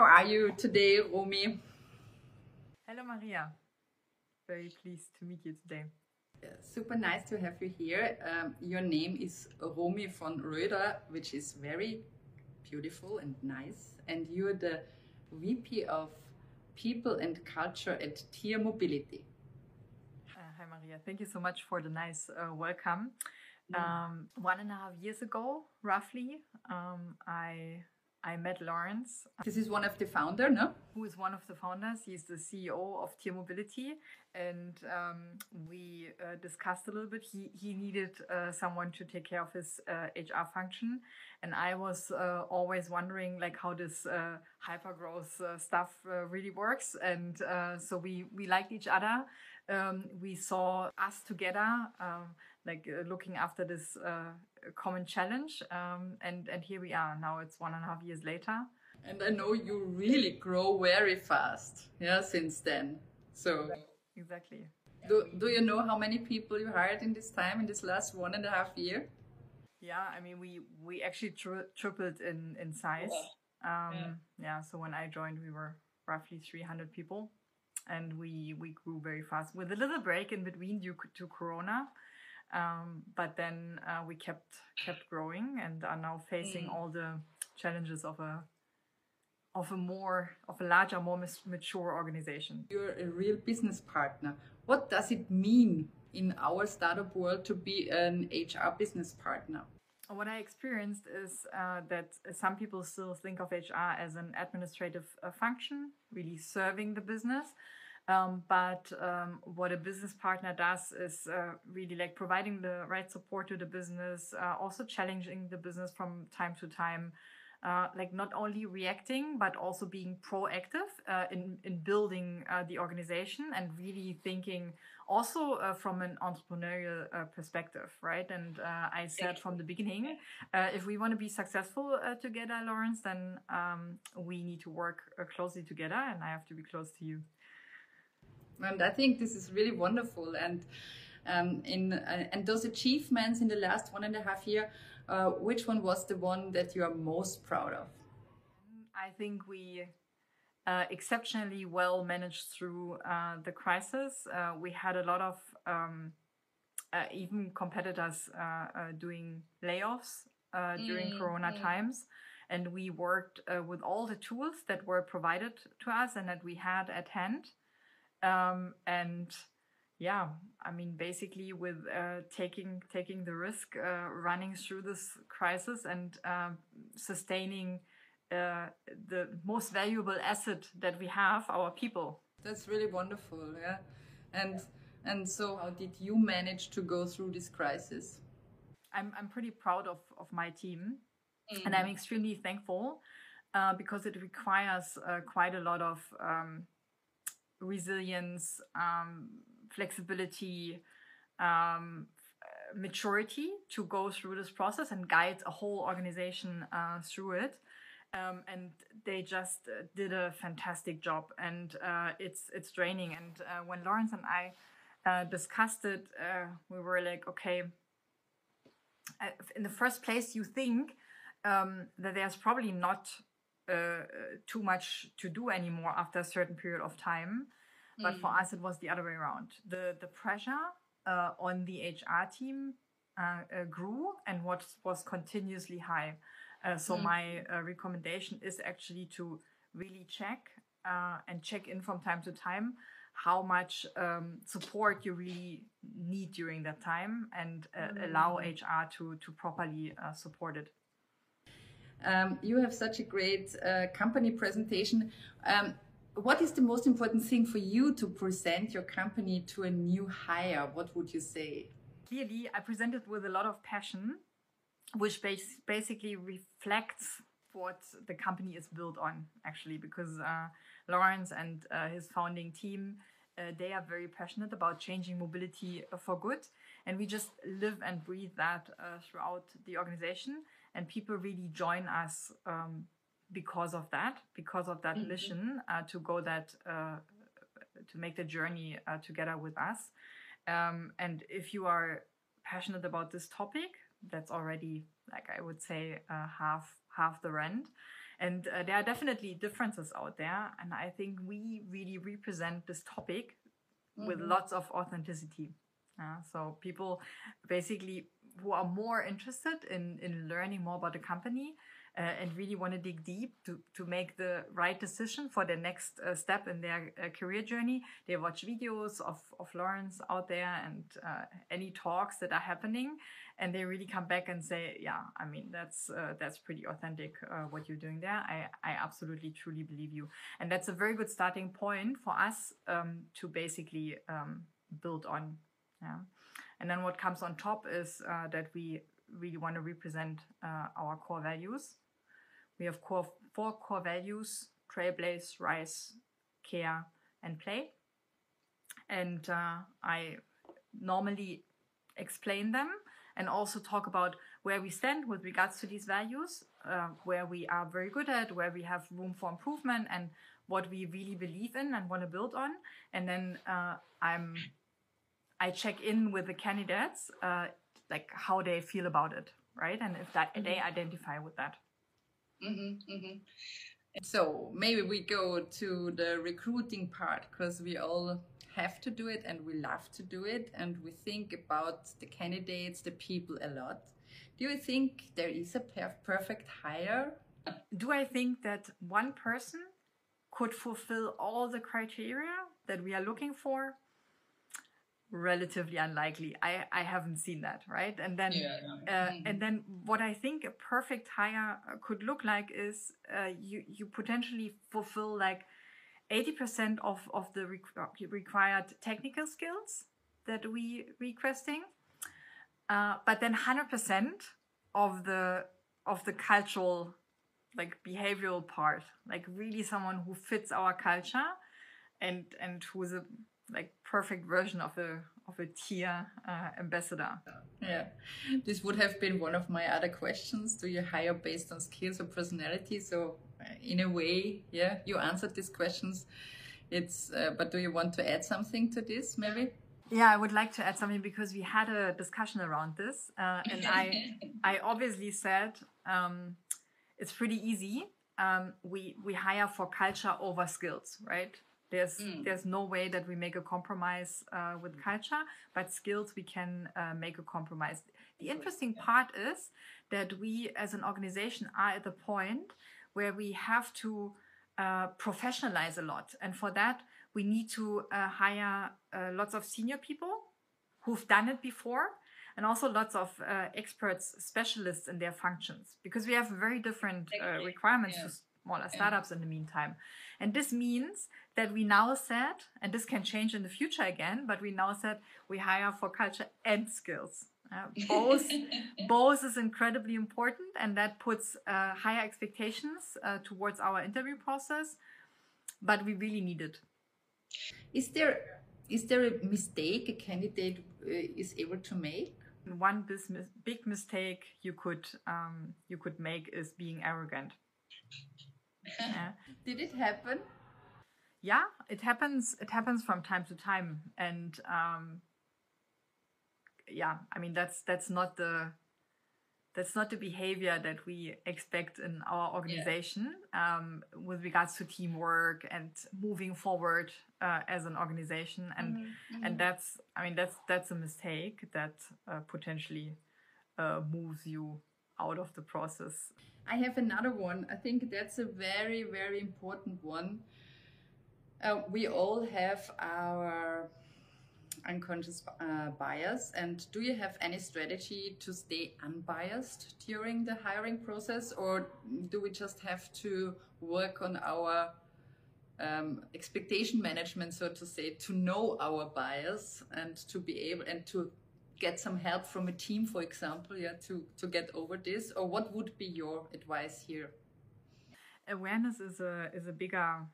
How are you today, Romy? Hello, Maria. Very pleased to meet you today. Super nice to have you here. Um, your name is Romy von Roeder, which is very beautiful and nice. And you're the VP of People and Culture at Tier Mobility. Uh, hi, Maria. Thank you so much for the nice uh, welcome. Um, one and a half years ago, roughly, um, I I met Lawrence. This is one of the founder, no? Who is one of the founders. He's the CEO of Tier Mobility. And um, we uh, discussed a little bit. He, he needed uh, someone to take care of his uh, HR function. And I was uh, always wondering like how this uh, hyper growth uh, stuff really works. And so we, we liked each other. Um, we saw us together, um, like looking after this common challenge. Um, and, and here we are. Now it's one and a half years later. And I know you really grow very fast, yeah, since then. So exactly. Do, do you know how many people you hired in this time, in this last one and a half year? Yeah, I mean, we, we actually tri tripled in, in size. Um, yeah. yeah, so when I joined, we were roughly 300 people and we, we grew very fast with a little break in between due to Corona. Um, but then uh, we kept kept growing and are now facing mm. all the challenges of a of a more of a larger, more mature organization. You're a real business partner. What does it mean in our startup world to be an HR business partner? What I experienced is uh, that some people still think of HR as an administrative uh, function, really serving the business. Um, but um, what a business partner does is uh, really like providing the right support to the business, uh, also challenging the business from time to time, uh, like not only reacting but also being proactive uh, in in building uh, the organization and really thinking also uh, from an entrepreneurial perspective, right? And I said from the beginning, if we want to be successful together, Lawrence, then um, we need to work closely together, and I have to be close to you and I think this is really wonderful. And um, in uh, and those achievements in the last one and a half year, uh, which one was the one that you are most proud of? I think we uh, exceptionally well managed through uh, the crisis. Uh, we had a lot of um, uh, even competitors doing layoffs during mm, Corona mm. times. And we worked with all the tools that were provided to us and that we had at hand um, and yeah, I mean, basically with uh, taking taking the risk, uh, running through this crisis, and uh, sustaining uh, the most valuable asset that we have, our people. That's really wonderful, yeah. And and so, how did you manage to go through this crisis? I'm I'm pretty proud of of my team, mm. and I'm extremely thankful uh, because it requires uh, quite a lot of. Um, resilience, um, flexibility, um, maturity to go through this process and guide a whole organization uh, through it. Um, and they just uh, did a fantastic job, and uh, it's it's draining. And uh, when Lawrence and I uh, discussed it, uh, we were like, okay. in the first place, you think um, that there's probably not too much to do anymore after a certain period of time. Mm. But for mm. us, it was the other way around. The the pressure uh, on the HR team uh, uh, grew and what was continuously high. Uh, so mm. my uh, recommendation is actually to really check and check in from time to time how much um, support you really need during that time and mm. allow HR to to properly support it. Um, you have such a great uh, company presentation. Um, what is the most important thing for you to present your company to a new hire? What would you say? Clearly, I presented with a lot of passion, which bas basically reflects what the company is built on, actually, because uh, Lawrence and uh, his founding team. Uh, they are very passionate about changing mobility for good, and we just live and breathe that uh, throughout the organization and people really join us um, because of that, because of that mm-hmm. mission uh, to go that uh, to make the journey uh, together with us. Um, and if you are passionate about this topic, that's already like I would say uh, half half the rent. And uh, there are definitely differences out there. And I think we really represent this topic mm-hmm. with lots of authenticity. Uh, so people basically who are more interested in, in learning more about the company uh, and really want to dig deep to, to make the right decision for the next uh, step in their uh, career journey. They watch videos of, of Lawrence out there and uh, any talks that are happening, and they really come back and say, "Yeah, I mean that's uh, that's pretty authentic uh, what you're doing there. I I absolutely truly believe you, and that's a very good starting point for us um, to basically um, build on." Yeah. And then what comes on top is that we really want to represent uh, our core values. We have core, four core values trailblaze, rise, care, and play. And uh, I normally explain them and also talk about where we stand with regards to these values, uh, where we are very good at, where we have room for improvement, and what we really believe in and want to build on. And then uh, I'm I check in with the candidates uh, like how they feel about it, right? And if that mm-hmm. they identify with that. Mm-hmm, mm-hmm. So maybe we go to the recruiting part because we all have to do it and we love to do it and we think about the candidates, the people a lot. Do you think there is a perfect hire? Do I think that one person could fulfill all the criteria that we are looking for? Relatively unlikely. I, I haven't seen that, right? And then yeah, yeah. Uh, mm-hmm. and then what I think a perfect hire uh, could look like is uh, you you potentially fulfill like eighty percent of of the requ- required technical skills that we requesting, uh, but then hundred percent of the of the cultural like behavioral part, like really someone who fits our culture and and who's a like perfect version of a of a tier uh, ambassador. Yeah, this would have been one of my other questions. Do you hire based on skills or personality? So, uh, in a way, yeah, you answered these questions. It's, uh, but do you want to add something to this, maybe? Yeah, I would like to add something because we had a discussion around this, uh, and I, I obviously said um, it's pretty easy. Um, we we hire for culture over skills, right? There's mm. there's no way that we make a compromise uh, with mm. culture, but skills we can uh, make a compromise. The interesting part is that we as an organization are at the point where we have to uh, professionalize a lot, and for that we need to uh, hire uh, lots of senior people who've done it before and also lots of uh, experts, specialists in their functions, because we have very different uh, requirements yeah. Smaller startups in the meantime. And this means that we now said, and this can change in the future again, but we now said we hire for culture and skills. Uh, both both is incredibly important, and that puts uh, higher expectations uh, towards our interview process. But we really need it. Is there is there a mistake a candidate uh, is able to make? One big mistake you could um, you could make is being arrogant. Did it happen? Yeah, it happens. It happens from time to time, and um, yeah, I mean that's that's not the that's not the behavior that we expect in our organization yeah. um, with regards to teamwork and moving forward uh, as an organization and mm-hmm, mm-hmm. and that's i mean that's that's a mistake that uh, potentially uh, moves you out of the process I have another one. I think that's a very, very important one. Uh, we all have our unconscious uh, bias. And do you have any strategy to stay unbiased during the hiring process, or do we just have to work on our um, expectation management, so to say, to know our bias and to be able and to get some help from a team, for example, yeah, to, to get over this? Or what would be your advice here? Awareness is a is a bigger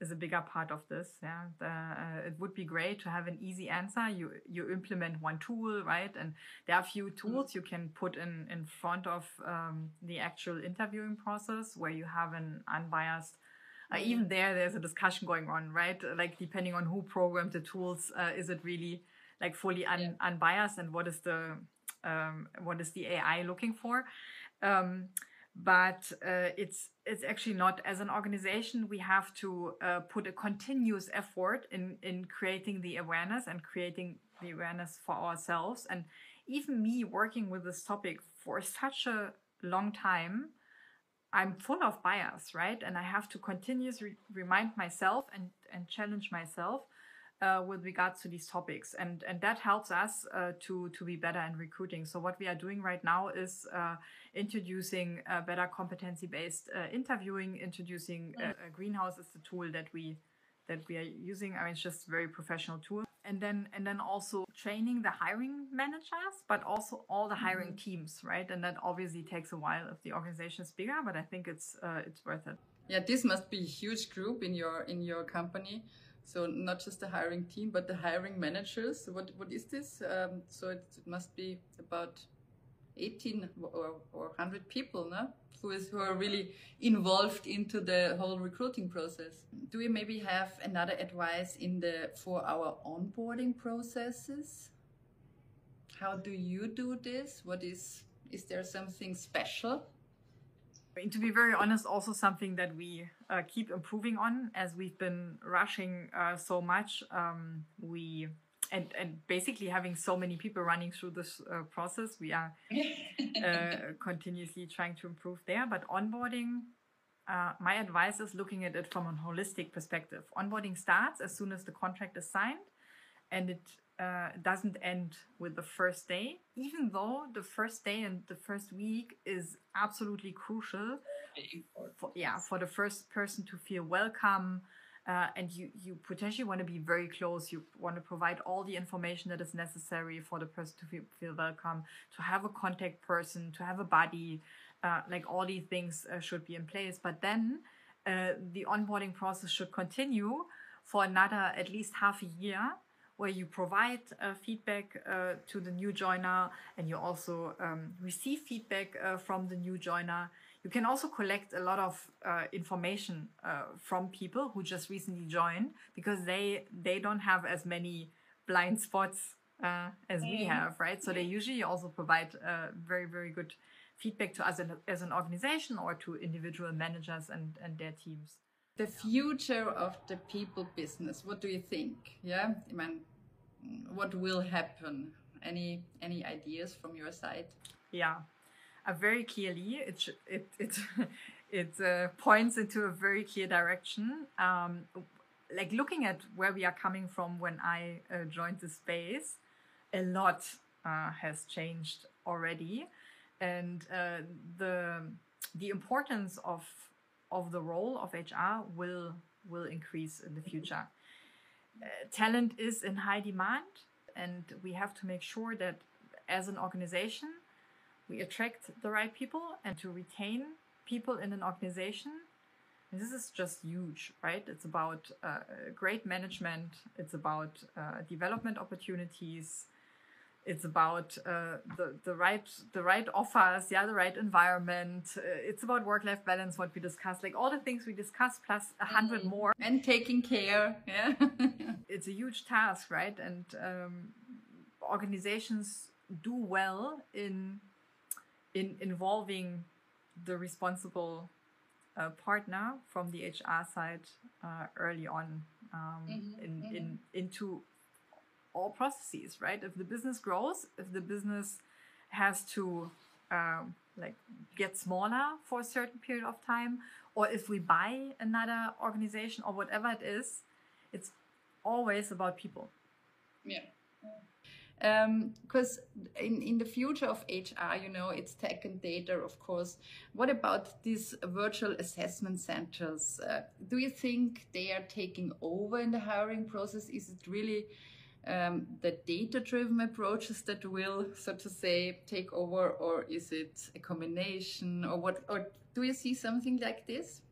is a bigger part of this. Yeah, the, uh, it would be great to have an easy answer. You you implement one tool, right? And there are a few tools you can put in in front of um, the actual interviewing process where you have an unbiased. Uh, even there, there's a discussion going on, right? Like depending on who programmed the tools, uh, is it really like fully un, yeah. unbiased and what is the um, what is the AI looking for. Um, but uh, it's it's actually not. As an organization, we have to uh, put a continuous effort in in creating the awareness and creating the awareness for ourselves. And even me working with this topic for such a long time, I'm full of bias, right? And I have to continuously remind myself and and challenge myself uh, with regards to these topics, and and that helps us uh, to to be better in recruiting. So what we are doing right now is uh, introducing better competency based uh, interviewing, introducing uh, mm. Greenhouse is the tool that we that we are using. I mean, it's just a very professional tool, and then and then also training the hiring managers, but also all the hiring mm-hmm. teams, right? And that obviously takes a while if the organization is bigger, but I think it's uh, it's worth it. Yeah, this must be a huge group in your in your company. So not just the hiring team, but the hiring managers. What what is this? Um, so it, it, must be about 18 or, or 100 people, no? Who is who are really involved into the whole recruiting process. Do we maybe have another advice in the for our onboarding processes? How do you do this? What is is there something special? To be very honest, also something that we uh, keep improving on as we've been rushing uh, so much. Um, we and and basically having so many people running through this uh, process, we are uh, continuously trying to improve there. But onboarding, uh, my advice is looking at it from a holistic perspective. Onboarding starts as soon as the contract is signed, and it uh, doesn't end with the first day, even though the first day and the first week is absolutely crucial. For, yeah, for the first person to feel welcome, uh, and you you potentially want to be very close. You want to provide all the information that is necessary for the person to feel, feel welcome, to have a contact person, to have a buddy. Uh, like all these things uh, should be in place. But then uh, the onboarding process should continue for another at least half a year where you provide uh, feedback uh, to the new joiner and you also um, receive feedback uh, from the new joiner. You can also collect a lot of uh, information uh, from people who just recently joined because they they don't have as many blind spots uh, as we mm. have, right? So they usually also provide very very good feedback to us as an organization or to individual managers and, and their teams the future of the people business what do you think yeah i mean what will happen? Any any ideas from your side? Yeah. Uh, very clearly it it it it uh, points into a very clear direction. Um, like looking at where we are coming from when i uh, joined the space a lot uh, has changed already. And uh, the the importance of of the role of HR will will increase in the future. Uh, talent is in high demand, and we have to make sure that as an organization we attract the right people and to retain people in an organization. And this is just huge, right? It's about uh, great management. It's about uh, development opportunities it's about uh, the the right the right offers, yeah, the right environment. Uh, it's about work life balance, what we discussed, like all the things we discussed, plus a hundred mm. more, and taking care. Yeah, it's a huge task, right? And um, organizations do well in in involving the responsible uh, partner from the HR side uh, early on um, mm-hmm, in, mm-hmm. in into all processes, right? If the business grows, if the business has to um, like get smaller for a certain period of time, or if we buy another organization or whatever it is, it's always about people. Yeah. Because um, in, in the future of HR, you know, it's tech and data, of course. What about these virtual assessment centers? Uh, do you think they are taking over in the hiring process? Is it really um, the data-driven approaches that will, so to say, take over, or is it a combination, or what? Or do you see something like this?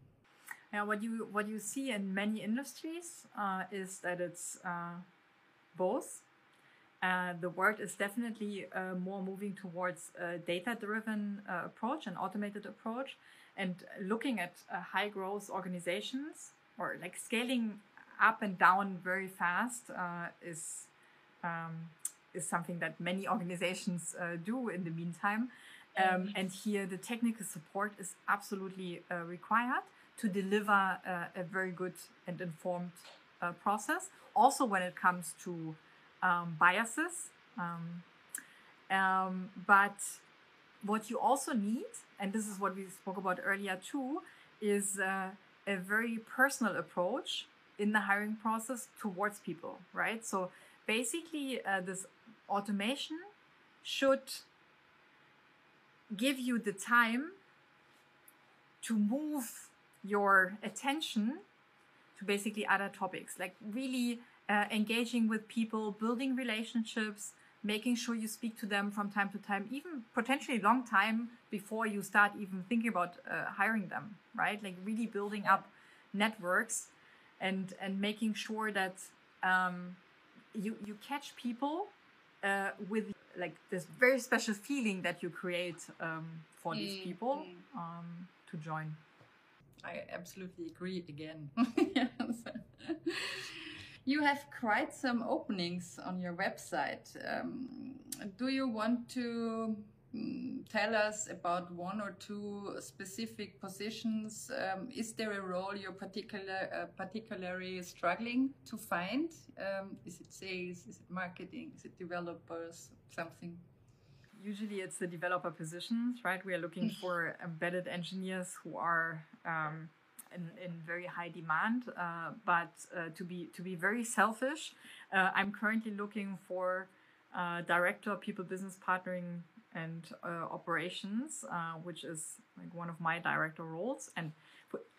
Yeah, what you what you see in many industries uh, is that it's uh, both. Uh, the world is definitely uh, more moving towards a data-driven uh, approach, an automated approach, and looking at uh, high growth organizations or like scaling up and down very fast uh, is um, is something that many organizations uh, do in the meantime. Um, and here, the technical support is absolutely uh, required to deliver uh, a very good and informed uh, process. Also, when it comes to um, biases. Um, um, but what you also need, and this is what we spoke about earlier too, is uh, a very personal approach in the hiring process towards people, right? So basically, uh, this automation should give you the time to move your attention to basically other topics, like really uh, engaging with people, building relationships, making sure you speak to them from time to time, even potentially long time before you start even thinking about uh, hiring them, right? Like really building up networks and and making sure that um, you you catch people uh, with like this very special feeling that you create um, for mm. these people mm. um, to join. I absolutely agree again. You have quite some openings on your website. Um, do you want to tell us about one or two specific positions? Um, is there a role you're particular, uh, particularly struggling to find? Um, is it sales? Is it marketing? Is it developers? Something? Usually it's the developer positions, right? We are looking for embedded engineers who are um, in, in very high demand. Uh, but uh, to be to be very selfish, uh, I'm currently looking for director people business partnering and operations, which is like one of my director roles and.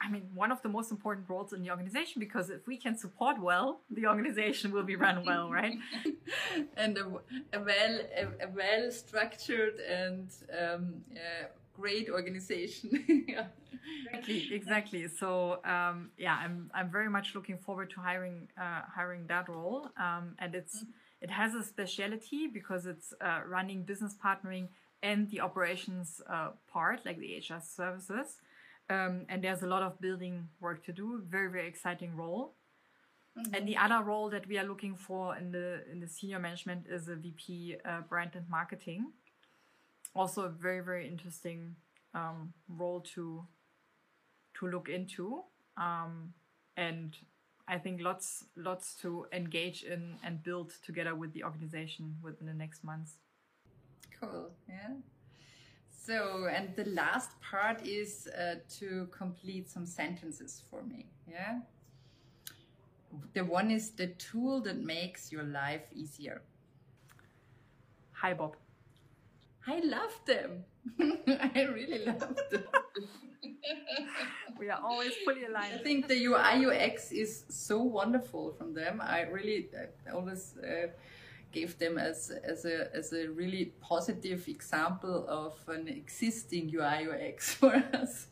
I mean, one of the most important roles in the organization because if we can support well, the organization will be run well, right? and a, a well, a, a, well structured and um, uh, great organization. yeah. Exactly, exactly. So um, yeah, I'm I'm very much looking forward to hiring uh, hiring that role, um, and it's mm-hmm. It has a speciality because it's uh, running business partnering and the operations uh, part, like the HR services. Um, and there's a lot of building work to do. Very very exciting role. Mm-hmm. And the other role that we are looking for in the in the senior management is a VP uh, brand and marketing also a very very interesting um, role to to look into um, and I think lots lots to engage in and build together with the organization within the next months. Cool, yeah. So, and the last part is uh, to complete some sentences for me, yeah. The one is the tool that makes your life easier. HiBob. I love them. I really love them. we are always fully aligned. I think the UI UX is so wonderful from them. I really I always uh, gave them as as a as a really positive example of an existing UI UX for us.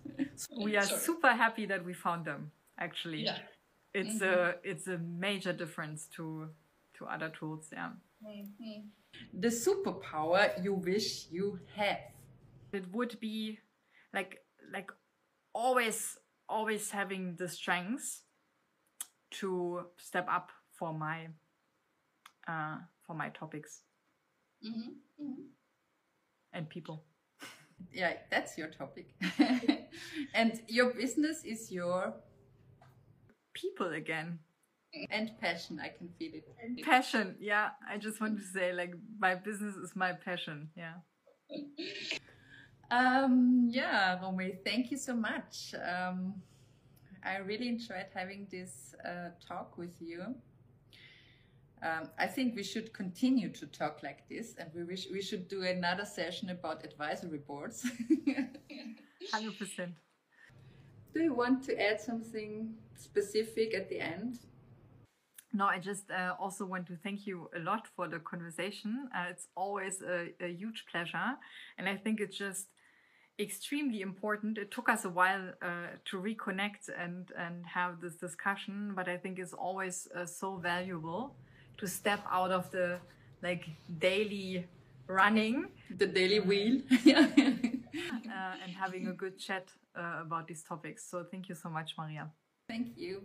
we are Sorry. super happy that we found them. Actually, yeah. it's mm -hmm. a it's a major difference to to other tools. Yeah. Mm -hmm the superpower you wish you have? It would be like like always always having the strength to step up for my uh, for my topics mm-hmm. Mm-hmm. and people. Yeah, that's your topic. and your business is your people again and passion i can feel it passion yeah i just want to say like my business is my passion yeah um yeah romy thank you so much um i really enjoyed having this uh, talk with you um, I think we should continue to talk like this, and we wish we should do another session about advisory boards. Hundred percent. Do you want to add something specific at the end? No, I just uh, also want to thank you a lot for the conversation. Uh, it's always a, a, huge pleasure. And I think it's just extremely important. It took us a while uh, to reconnect and, and have this discussion, but I think it's always uh, so valuable to step out of the like daily running, the daily wheel, uh, and having a good chat uh, about these topics. So thank you so much, Maria. Thank you.